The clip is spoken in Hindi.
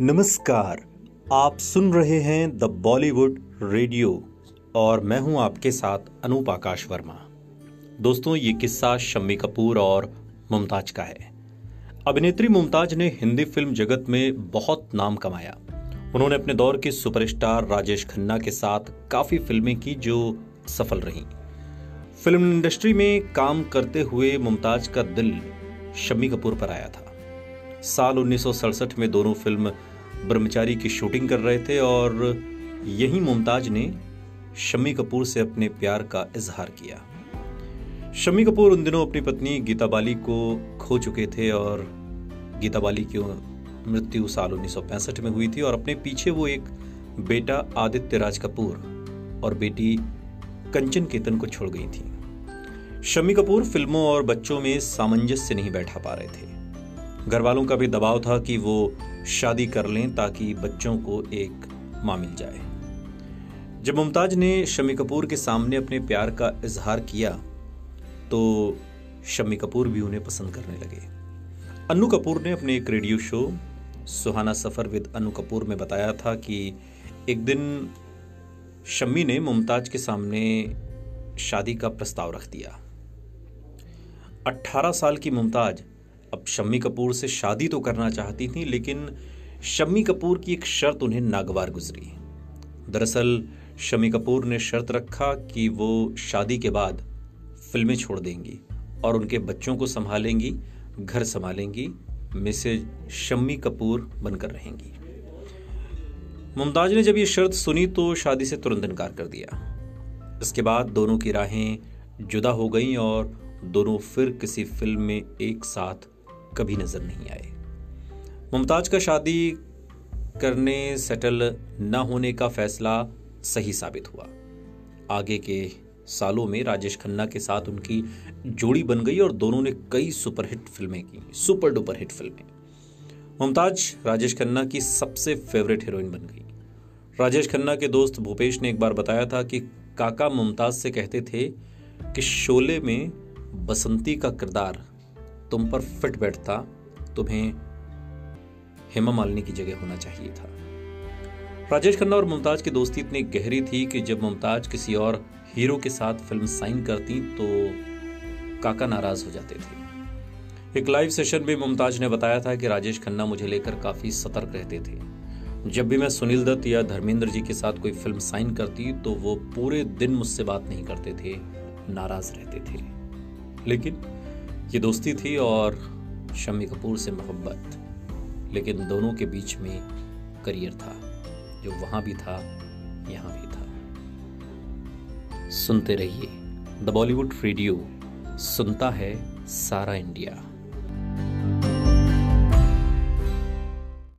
नमस्कार, आप सुन रहे हैं द बॉलीवुड रेडियो और मैं हूँ आपके साथ अनूप आकाश वर्मा। दोस्तों, ये किस्सा शम्मी कपूर और मुमताज़ का है। अभिनेत्री मुमताज़ ने हिंदी फ़िल्म जगत में बहुत नाम कमाया। उन्होंने अपने दौर के सुपरस्टार राजेश खन्ना के साथ काफ़ी फ़िल्में की जो सफल रहीं। फ़िल्म इंडस्ट्री में काम करते हुए मुमताज़ का दिल शम्मी कपूर पर आया था। साल उन्नीस सौ सड़सठ में दोनों फ़िल्म ब्रह्मचारी की शूटिंग कर रहे थे और यही मुमताज़ ने शम्मी कपूर से अपने प्यार का इजहार किया। शम्मी कपूर उन दिनों अपनी पत्नी गीता बाली को खो चुके थे और गीता बाली की मृत्यु साल उन्नीस सौ पैंसठ में हुई थी और अपने पीछे वो एक बेटा आदित्य राज कपूर और बेटी कंचन केतन को छोड़ गई थी। शम्मी कपूर फ़िल्मों और बच्चों में सामंजस्य नहीं बैठा पा रहे थे। घर वालों का भी दबाव था कि वो शादी कर लें ताकि बच्चों को एक माँ मिल जाए। जब मुमताज़ ने शमी कपूर के सामने अपने प्यार का इजहार किया तो शमी कपूर भी उन्हें पसंद करने लगे। अनु कपूर ने अपने एक radio show, Suhana Safar with Anu Kapoor में बताया था कि एक दिन शम्मी ने मुमताज़ के सामने शादी का प्रस्ताव रख दिया। 18 साल की मुमताज़ अब शम्मी कपूर से शादी तो करना चाहती थी, लेकिन शम्मी कपूर की एक शर्त उन्हें नागवार गुजरी। दरअसल, शम्मी कपूर ने शर्त रखा कि वो शादी के बाद फ़िल्में छोड़ देंगी और उनके बच्चों को संभालेंगी, घर संभालेंगी, मिसेज शम्मी कपूर बनकर रहेंगी। मुमताज़ ने जब ये शर्त सुनी तो शादी से तुरंत इनकार कर दिया। इसके बाद दोनों की राहें जुदा हो गईं और दोनों फिर किसी फ़िल्म में एक साथ कभी नज़र नहीं आए। मुमताज़ का शादी करने सेटल न होने का फैसला सही साबित हुआ। आगे के सालों में राजेश खन्ना के साथ उनकी जोड़ी बन गई और दोनों ने कई सुपरहिट फ़िल्में की, सुपर डुपर हिट फ़िल्में। मुमताज़ राजेश खन्ना की सबसे फेवरेट हीरोइन बन गई। राजेश खन्ना के दोस्त भूपेश ने एक बार बताया था कि काका मुमताज़ से कहते थे कि शोले में बसंती का किरदार तुम पर फिट बैठता तुम्हें हेमा मालिनी की जगह होना चाहिए था। राजेश खन्ना और मुमताज़ की दोस्ती इतनी गहरी थी कि जब मुमताज़ किसी और हीरो के साथ फ़िल्म साइन करती तो काका नाराज़ हो जाते थे। एक लाइव सेशन में मुमताज़ ने बताया था कि राजेश खन्ना मुझे लेकर काफ़ी सतर्क रहते थे। जब भी मैं सुनील दत्त या धर्मेंद्र जी के साथ कोई फ़िल्म साइन करती तो वो पूरे दिन मुझसे बात नहीं करते थे, नाराज़ रहते थे। लेकिन ये दोस्ती थी और शम्मी कपूर से मोहब्बत, लेकिन दोनों के बीच में करियर था, जो वहाँ भी था, यहाँ भी था। सुनते रहिए द बॉलीवुड रेडियो, सुनता है सारा इंडिया।